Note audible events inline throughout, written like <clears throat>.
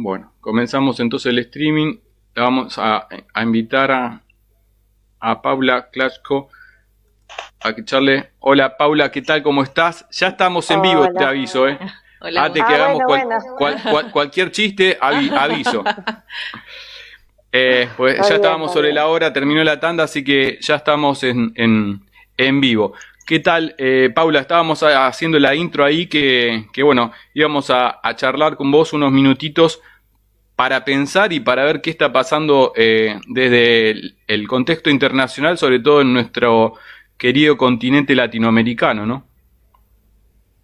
Bueno, comenzamos entonces el streaming. vamos a, invitar a, a Paula Klashko a echarle. Hola Paula, ¿qué tal? ¿Cómo estás? Ya estamos en vivo, te aviso, ¿eh? <laughs> Hola. Antes que ah, hagamos cualquier chiste, <laughs> aviso. Eh, pues ya estábamos sobre la hora, terminó la tanda, así que ya estamos en, en, vivo. ¿Qué tal, eh, Paula? Estábamos haciendo la intro ahí que, que bueno, íbamos a, charlar con vos unos minutitos para pensar y para ver qué está pasando eh, desde el, contexto internacional, sobre todo en nuestro querido continente latinoamericano, ¿no?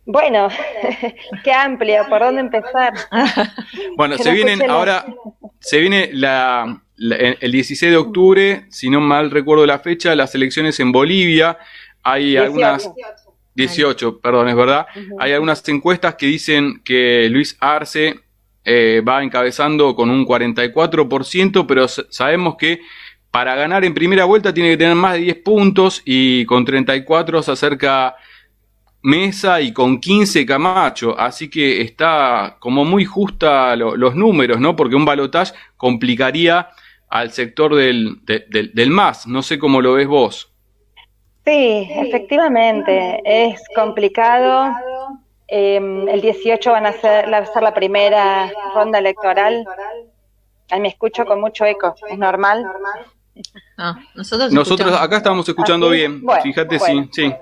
Bueno, <laughs> qué amplio, ¿por dónde empezar? <laughs> bueno, se vienen ahora, se viene la, el 16 de octubre, si no mal recuerdo la fecha, las elecciones en Bolivia. Hay algunas... 18, perdón, es verdad. Hay algunas encuestas que dicen que Luis Arce eh, va encabezando con un 44%, pero sabemos que para ganar en primera vuelta tiene que tener más de 10 puntos y con 34 se acerca Mesa y con 15 Camacho, así que está como muy justa los números, ¿no? Porque un balotaje complicaría al sector del, del, MAS. No sé cómo lo ves vos. Sí, efectivamente, es complicado. Em, el 18 van a ser, va a ser la primera ronda electoral. Ahí me escucho con mucho eco, ¿es normal? No, nosotros, nosotros acá estamos escuchando bien, fíjate, sí, sí.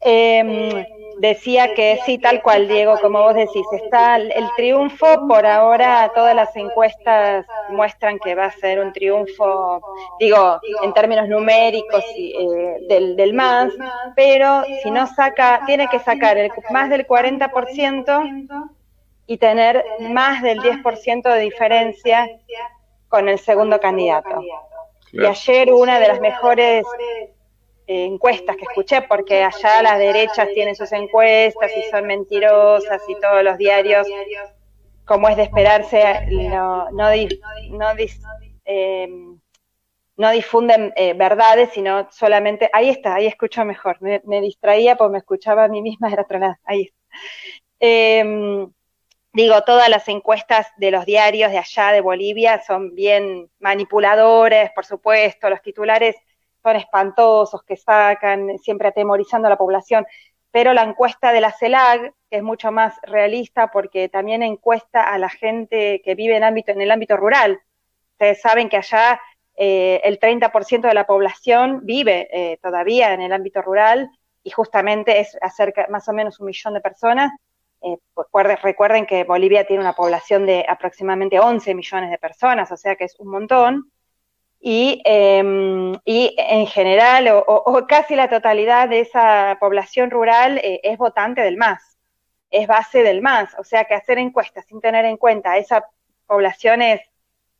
Eh, decía que sí, tal cual, Diego, como vos decís, está el, triunfo, por ahora todas las encuestas muestran que va a ser un triunfo, digo, en términos numéricos eh, del, del MAS, pero si no saca, tiene que sacar el, más del 40% y tener más del 10% de diferencia con el segundo candidato. Y ayer una de las mejores encuestas que escuché, porque allá las derechas tienen sus encuestas y son mentirosas y todos los diarios, como es de esperarse, no, no, no, difunden eh, verdades, sino solamente, ahí está, ahí escucho mejor, me, distraía porque me escuchaba a mí misma de otro lado, ahí está. Em, digo, todas las encuestas de los diarios de allá, de Bolivia, son bien manipuladores, por supuesto, los titulares son espantosos, que sacan, siempre atemorizando a la población, pero la encuesta de la CELAG, que es mucho más realista porque también encuesta a la gente que vive en, ámbito, en el ámbito rural. Ustedes saben que allá eh, el 30% de la población vive eh, todavía en el ámbito rural y justamente es acerca más o menos un millón de personas. Eh, recuerden que Bolivia tiene una población de aproximadamente 11 millones de personas, o sea que es un montón y, em, y en general, o, casi la totalidad de esa población rural eh, es votante del MAS, es base del MAS, o sea que hacer encuestas sin tener en cuenta esa población es,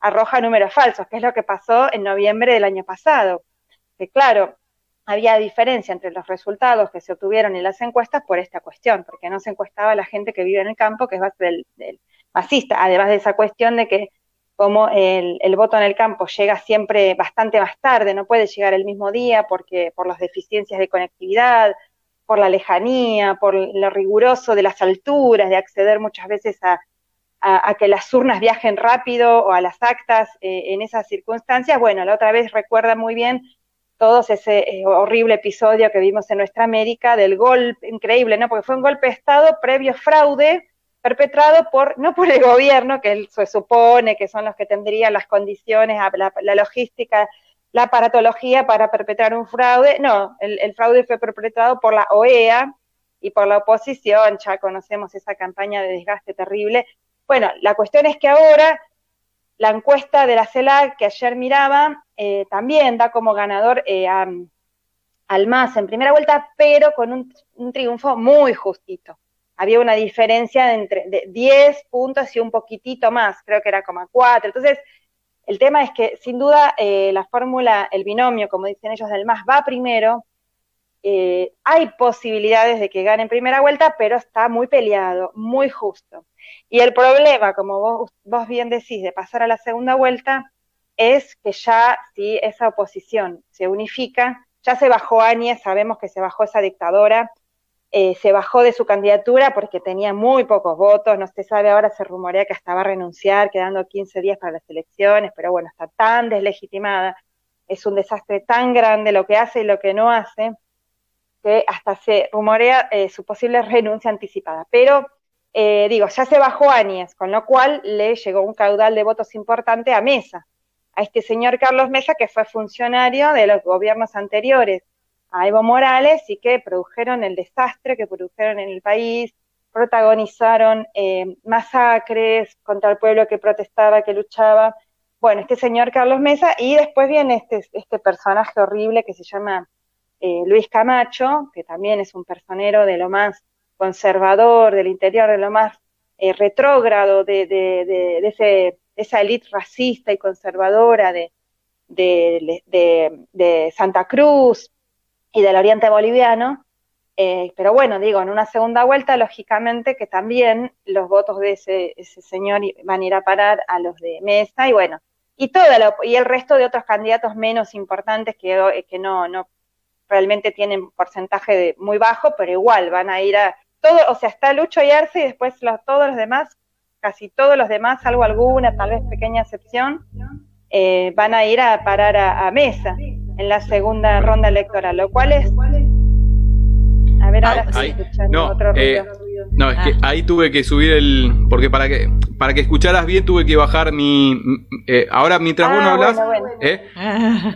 arroja números falsos, que es lo que pasó en noviembre del año pasado. Que claro, había diferencia entre los resultados que se obtuvieron en las encuestas por esta cuestión, porque no se encuestaba a la gente que vive en el campo, que es base del, del masista, además de esa cuestión de que como el, el, voto en el campo llega siempre bastante más tarde, no puede llegar el mismo día porque por las deficiencias de conectividad, por la lejanía, por lo riguroso de las alturas, de acceder muchas veces a, que las urnas viajen rápido o a las actas eh, en esas circunstancias. Bueno, la otra vez recuerda muy bien todos ese eh, horrible episodio que vimos en nuestra América del golpe, increíble, ¿no? Porque fue un golpe de Estado previo fraude, perpetrado por, no por el gobierno, que se supone que son los que tendrían las condiciones, la, logística, la aparatología para perpetrar un fraude, no, el, fraude fue perpetrado por la OEA y por la oposición, ya conocemos esa campaña de desgaste terrible. Bueno, la cuestión es que ahora la encuesta de la CELAC que ayer miraba eh, también da como ganador eh, al MAS en primera vuelta, pero con un triunfo muy justito había una diferencia de entre de 10 puntos y un poquitito más, creo que era como 4. Entonces, el tema es que sin duda eh, la fórmula, el binomio, como dicen ellos, del más va primero. Eh, hay posibilidades de que gane primera vuelta, pero está muy peleado, muy justo. Y el problema, como vos, vos bien decís, de pasar a la segunda vuelta, es que ya si esa oposición se unifica, ya se bajó Áñez, sabemos que se bajó esa dictadora, eh, se bajó de su candidatura porque tenía muy pocos votos, no se sabe, ahora se rumorea que hasta va a renunciar, quedando 15 días para las elecciones, pero bueno, está tan deslegitimada, es un desastre tan grande lo que hace y lo que no hace, que hasta se rumorea eh, su posible renuncia anticipada. Pero, eh, digo, ya se bajó Áñez, con lo cual le llegó un caudal de votos importante a Mesa, a este señor Carlos Mesa, que fue funcionario de los gobiernos anteriores a Evo Morales y que produjeron el desastre que produjeron en el país, protagonizaron eh, masacres contra el pueblo que protestaba, que luchaba. Bueno, este señor Carlos Mesa, y después viene este, este personaje horrible que se llama eh, Luis Camacho, que también es un personero de lo más conservador, del interior, de lo más eh, retrógrado, de, de, de, esa élite racista y conservadora de, de, Santa Cruz, y del oriente boliviano. Eh, pero bueno, digo, en una segunda vuelta, lógicamente que también los votos de ese, señor van a ir a parar a los de Mesa y bueno, y todo y el resto de otros candidatos menos importantes que, eh, que no, no realmente tienen porcentaje de, muy bajo, pero igual van a ir a todo, o sea, está Lucho y Arce y después los, todos los demás, casi todos los demás, salvo alguna, tal vez pequeña excepción, eh, van a ir a parar a Mesa en la segunda ronda electoral, lo cual es... A ver, ahora estoy escuchando otro eh, ruido. no, es que ah. ahí tuve que subir el... Porque para que para que escucharas bien tuve que bajar mi... Eh, ahora mientras vos no ah, hablas... ¿eh?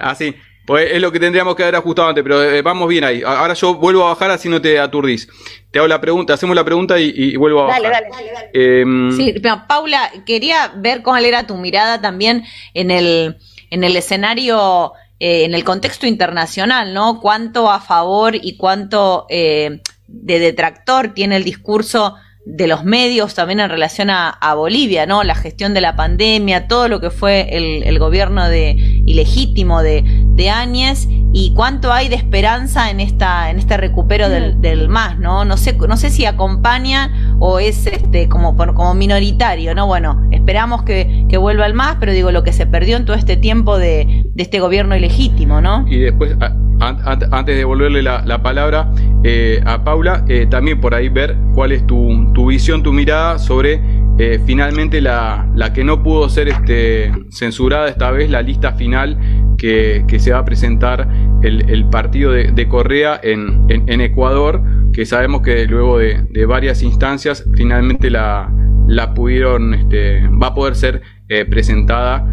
Así. Pues es lo que tendríamos que haber ajustado antes, pero eh, vamos bien ahí. Ahora yo vuelvo a bajar así no te aturdís. Te hago la pregunta, hacemos la pregunta y, vuelvo a bajar. Dale, dale, dale. Eh, sí, pero Paula, quería ver cuál era tu mirada también en el, en el escenario eh, en el contexto internacional, ¿no? Cuánto a favor y cuánto eh, de detractor tiene el discurso de los medios también en relación a, Bolivia, ¿no? La gestión de la pandemia, todo lo que fue el, gobierno de ilegítimo de, de Áñez y cuánto hay de esperanza en esta en este recupero del, del MAS, ¿no? No sé no sé si acompaña o es este como como minoritario, ¿no? Bueno, esperamos que, que vuelva el MAS, pero digo lo que se perdió en todo este tiempo de, de este gobierno ilegítimo, ¿no? Y después antes de devolverle la, palabra eh, a Paula, eh, también por ahí ver cuál es tu, tu visión, tu mirada sobre eh, finalmente la, la, que no pudo ser este, censurada esta vez, la lista final que, que se va a presentar el, el partido de, de Correa en, en, Ecuador, que sabemos que luego de, de varias instancias finalmente la, la pudieron, este, va a poder ser presentada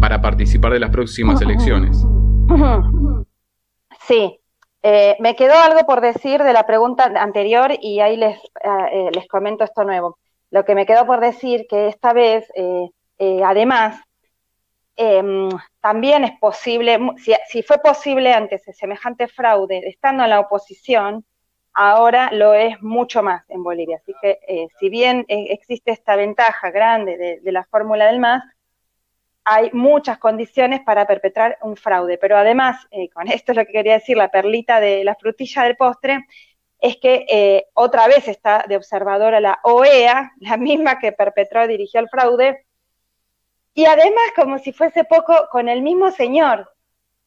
para participar de las próximas elecciones. Sí, eh, me quedó algo por decir de la pregunta anterior y ahí les, eh, eh, les comento esto nuevo. Lo que me quedó por decir que esta vez, además, em, también es posible, si, si, fue posible antes semejante fraude estando en la oposición, ahora lo es mucho más en Bolivia. Así que si bien existe esta ventaja grande de, de la fórmula del MAS, hay muchas condiciones para perpetrar un fraude. Pero además, eh, con esto es lo que quería decir, la perlita de la frutilla del postre, es que eh, otra vez está de observadora la OEA, la misma que perpetró y dirigió el fraude, y además como si fuese poco con el mismo señor,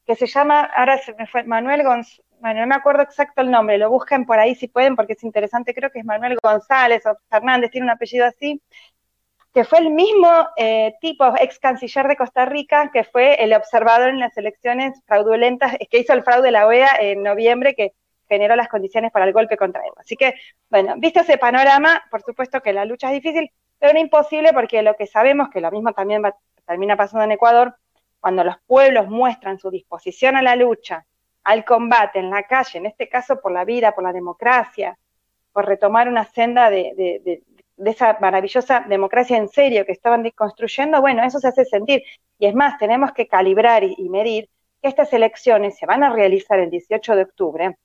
que se llama, ahora se me fue, Manuel González, bueno, no me acuerdo exacto el nombre, lo busquen por ahí si pueden porque es interesante, creo que es Manuel González o Fernández, tiene un apellido así, que fue el mismo eh, tipo, ex canciller de Costa Rica, que fue el observador en las elecciones fraudulentas, que hizo el fraude de la OEA en noviembre, que generó las condiciones para el golpe contra Evo. Así que, bueno, visto ese panorama, por supuesto que la lucha es difícil, pero no imposible porque lo que sabemos, que lo mismo también termina pasando en Ecuador, cuando los pueblos muestran su disposición a la lucha, al combate en la calle, en este caso por la vida, por la democracia, por retomar una senda de esa maravillosa democracia en serio que estaban construyendo, bueno, eso se hace sentir. Y es más, tenemos que calibrar y, medir que estas elecciones se van a realizar el 18 de octubre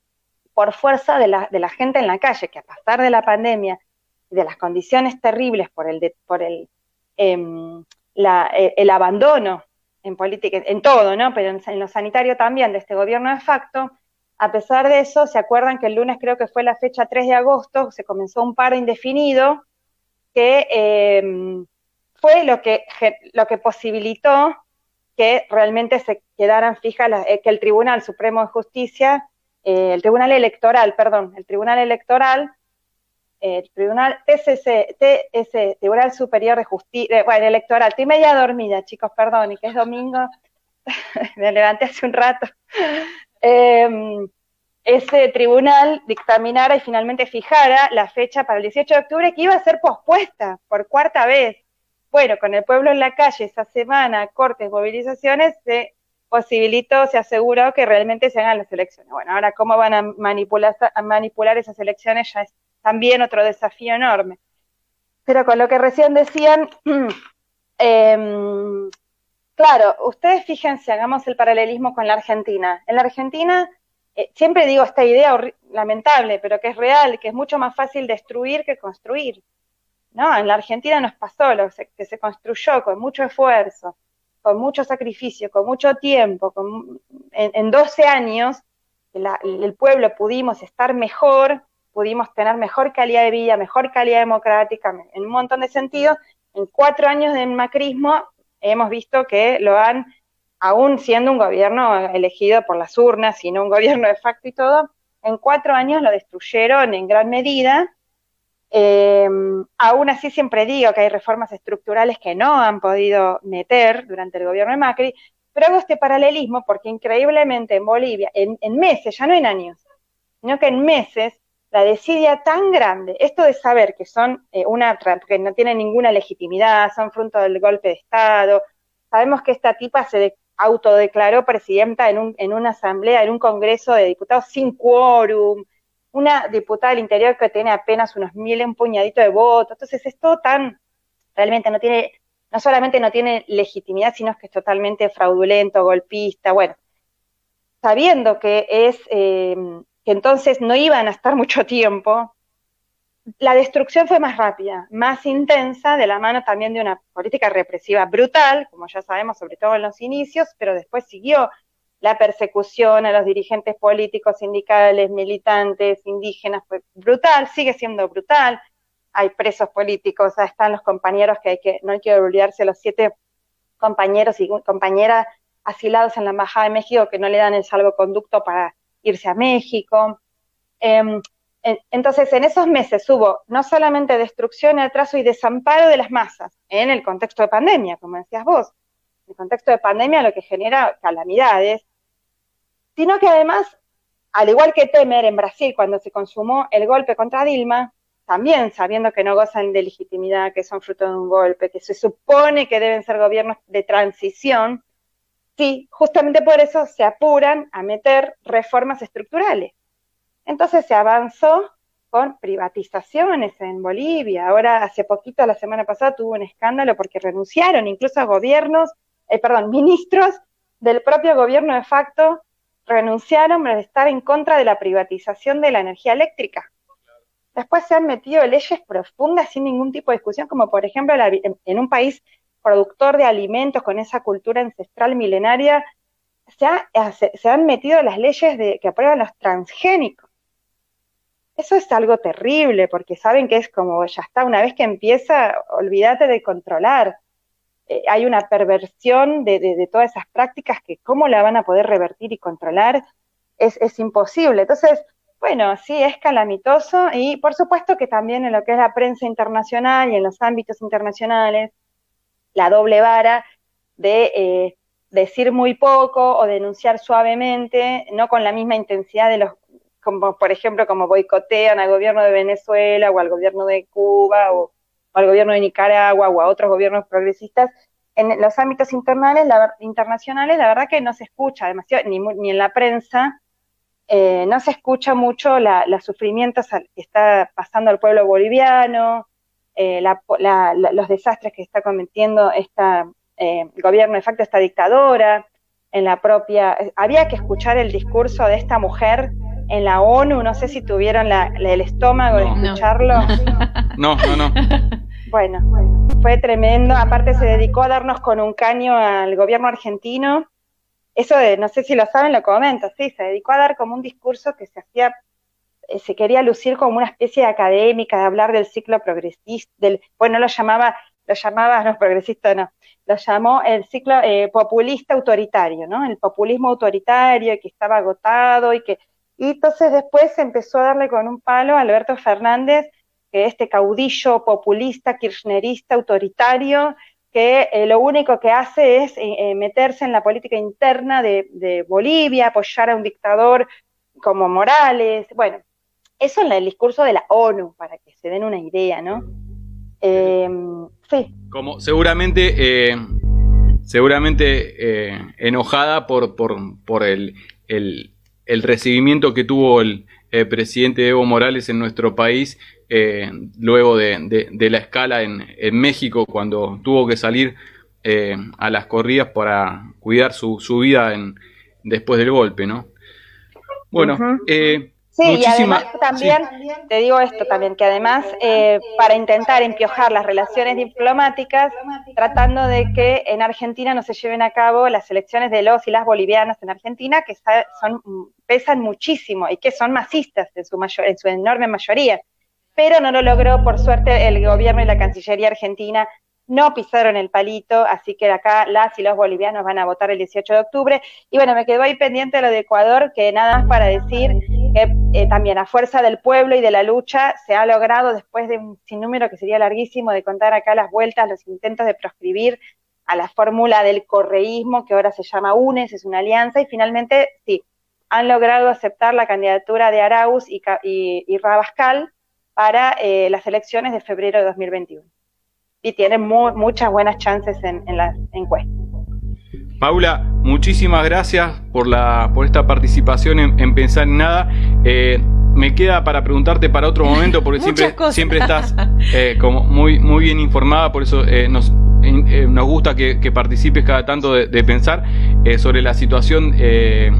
por fuerza de la, de la gente en la calle, que a pesar de la pandemia de las condiciones terribles por el, por el, em, e, el abandono en política, en todo, ¿no? Pero en, en, lo sanitario también de este gobierno de facto, a pesar de eso, se acuerdan que el lunes creo que fue la fecha 3 de agosto, se comenzó un paro indefinido que em, fue lo que, lo que posibilitó que realmente se quedaran fijas, eh, que el Tribunal Supremo de Justicia eh, el Tribunal Electoral, perdón, el Tribunal Electoral, el Tribunal TSC, TS, Tribunal Superior de Justicia, bueno, Electoral, estoy media dormida, chicos, perdón, y que es domingo, <laughs> me levanté hace un rato. <laughs> Em, ese tribunal dictaminara y finalmente fijara la fecha para el 18 de octubre que iba a ser pospuesta por cuarta vez. Bueno, con el pueblo en la calle esa semana, cortes, movilizaciones, se posibilitó, se aseguró que realmente se hagan las elecciones. Bueno, ahora cómo van a manipular, manipular esas elecciones ya es también otro desafío enorme. Pero con lo que recién decían, eh, <clears throat> claro, ustedes fíjense, hagamos el paralelismo con la Argentina. En la Argentina eh, siempre digo esta idea lamentable, pero que es real, que es mucho más fácil destruir que construir. ¿no? En la Argentina nos pasó lo que se construyó con mucho esfuerzo, con mucho sacrificio, con mucho tiempo, en, en, 12 años, el pueblo pudimos estar mejor, pudimos tener mejor calidad de vida, mejor calidad democrática, en un montón de sentidos. En cuatro años del macrismo hemos visto que lo han aún siendo un gobierno elegido por las urnas, sino un gobierno de facto y todo, en cuatro años lo destruyeron en gran medida. Eh, aún así siempre digo que hay reformas estructurales que no han podido meter durante el gobierno de Macri, pero hago este paralelismo porque increíblemente en Bolivia, en, meses, ya no en años, sino que en meses, la desidia tan grande, esto de saber que son eh, una, que no tienen ninguna legitimidad, son fruto del golpe de Estado, sabemos que esta tipa se, autodeclaró presidenta en, un, en una asamblea, en un congreso de diputados sin quórum, una diputada del interior que tiene apenas unos mil, un puñadito de votos. Entonces es todo tan, realmente no tiene, no solamente no tiene legitimidad, sino que es totalmente fraudulento, golpista, bueno. Sabiendo que es, eh, que entonces no iban a estar <laughs> mucho tiempo, la destrucción fue más rápida, más intensa, de la mano también de una política represiva brutal, como ya sabemos, sobre todo en los inicios, pero después siguió la persecución a los dirigentes políticos, sindicales, militantes, indígenas, fue brutal, sigue siendo brutal. Hay presos políticos, están los compañeros que hay que, no hay que olvidarse, los siete compañeros y compañeras asilados en la Embajada de México que no le dan el salvoconducto para irse a México. Em, entonces, en esos meses hubo no solamente destrucción, atraso y desamparo de las masas, en el contexto de pandemia, como decías vos, en el contexto de pandemia lo que genera calamidades, sino que además, al igual que Temer en Brasil cuando se consumó el golpe contra Dilma, también sabiendo que no gozan de legitimidad, que son fruto de un golpe, que se supone que deben ser gobiernos de transición, sí, justamente por eso se apuran a meter reformas estructurales entonces se avanzó con privatizaciones en Bolivia. Ahora, hace poquito, la semana pasada, tuvo un escándalo porque renunciaron incluso a gobiernos, eh, perdón, <laughs> ministros del propio gobierno de facto renunciaron para estar en contra de la privatización de la energía eléctrica. Después se han metido leyes profundas sin ningún tipo de discusión, como por ejemplo en un país productor de alimentos con esa cultura ancestral milenaria, se, han metido las leyes de, que aprueban los transgénicos. Eso es algo terrible, porque saben que es como, ya está, una vez que empieza, olvídate de controlar. Eh, hay una perversión de, todas esas prácticas que cómo la van a poder revertir y controlar es, es imposible. Entonces, bueno, sí, es calamitoso y por supuesto que también en lo que es la prensa internacional y en los ámbitos internacionales, la doble vara de eh, decir muy poco o denunciar suavemente, no con la misma intensidad de los como por ejemplo como boicotean al gobierno de Venezuela o al gobierno de Cuba o, al gobierno de Nicaragua o a otros gobiernos progresistas, en los ámbitos internacionales, la, internacionales, la verdad que no se escucha demasiado, ni, ni en la prensa, eh, no se escucha mucho los sufrimientos que está pasando al pueblo boliviano, eh, los desastres que está cometiendo esta, eh, gobierno de facto, esta dictadora, en la propia... Había que escuchar el discurso de esta mujer en la ONU, no sé si tuvieron el estómago de escucharlo. <laughs> No, no, no. Bueno, fue tremendo. Aparte se dedicó a darnos con un caño al gobierno argentino. Eso de, no sé si lo saben, lo comento, sí, se dedicó a dar como un discurso que se hacía, eh, se quería lucir como una especie de académica, de hablar del ciclo progresista, del, bueno, lo llamaba, lo llamaba, no, progresista no, lo llamó el ciclo eh, populista autoritario, ¿no? El populismo autoritario que estaba agotado y que Y entonces después se empezó a darle con un palo a Alberto Fernández, que este caudillo populista, kirchnerista, autoritario, que eh, lo único que hace es eh, eh, meterse en la política interna de, Bolivia, apoyar a un dictador como Morales, bueno, eso en el discurso de la ONU, para que se den una idea, ¿no? sí. Como seguramente, seguramente enojada por, por, por el, el, el, recibimiento que tuvo el, presidente Evo Morales en nuestro país eh, luego de, la escala en, México, cuando tuvo que salir eh, a las corridas para cuidar su, vida en, después del golpe, ¿no? Bueno, eh, Sí, y además también, te digo esto también, que además para intentar empiojar las relaciones diplomáticas, tratando de que en Argentina no se lleven a cabo las elecciones de los y las bolivianas en Argentina, que son, pesan muchísimo y que son masistas en su, mayor, en su enorme mayoría pero no lo logró, por suerte el gobierno y la Cancillería argentina no pisaron el palito, así que acá las y los bolivianos van a votar el 18 de octubre. Y bueno, me quedó ahí pendiente lo de Ecuador, que nada más para decir que eh, también a fuerza del pueblo y de la lucha se ha logrado, después de un sinnúmero que sería larguísimo, de contar acá las vueltas, los intentos de proscribir a la fórmula del correísmo, que ahora se llama UNES, es una alianza, y finalmente sí, han logrado aceptar la candidatura de Arauz y, y Rabascal, para eh, las elecciones de febrero de 2021. Y tiene muchas buenas chances en, la encuesta. Paula, muchísimas gracias por, la, por esta participación en, Pensar en Nada. Eh, me queda para preguntarte para otro momento, porque <laughs> siempre, siempre estás <laughs> eh, como muy, muy bien informada, por eso nos, nos gusta que, participes cada tanto de, pensar sobre la situación de,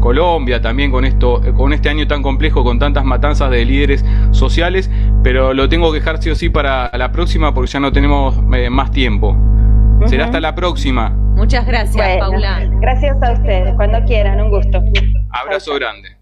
Colombia, también con esto, con este año tan complejo, con tantas matanzas de líderes sociales, pero lo tengo que dejar sí o sí para la próxima porque ya no tenemos eh, más tiempo. Será hasta la próxima. Muchas gracias, Paula. Gracias a ustedes, cuando quieran, un gusto. Abrazo grande.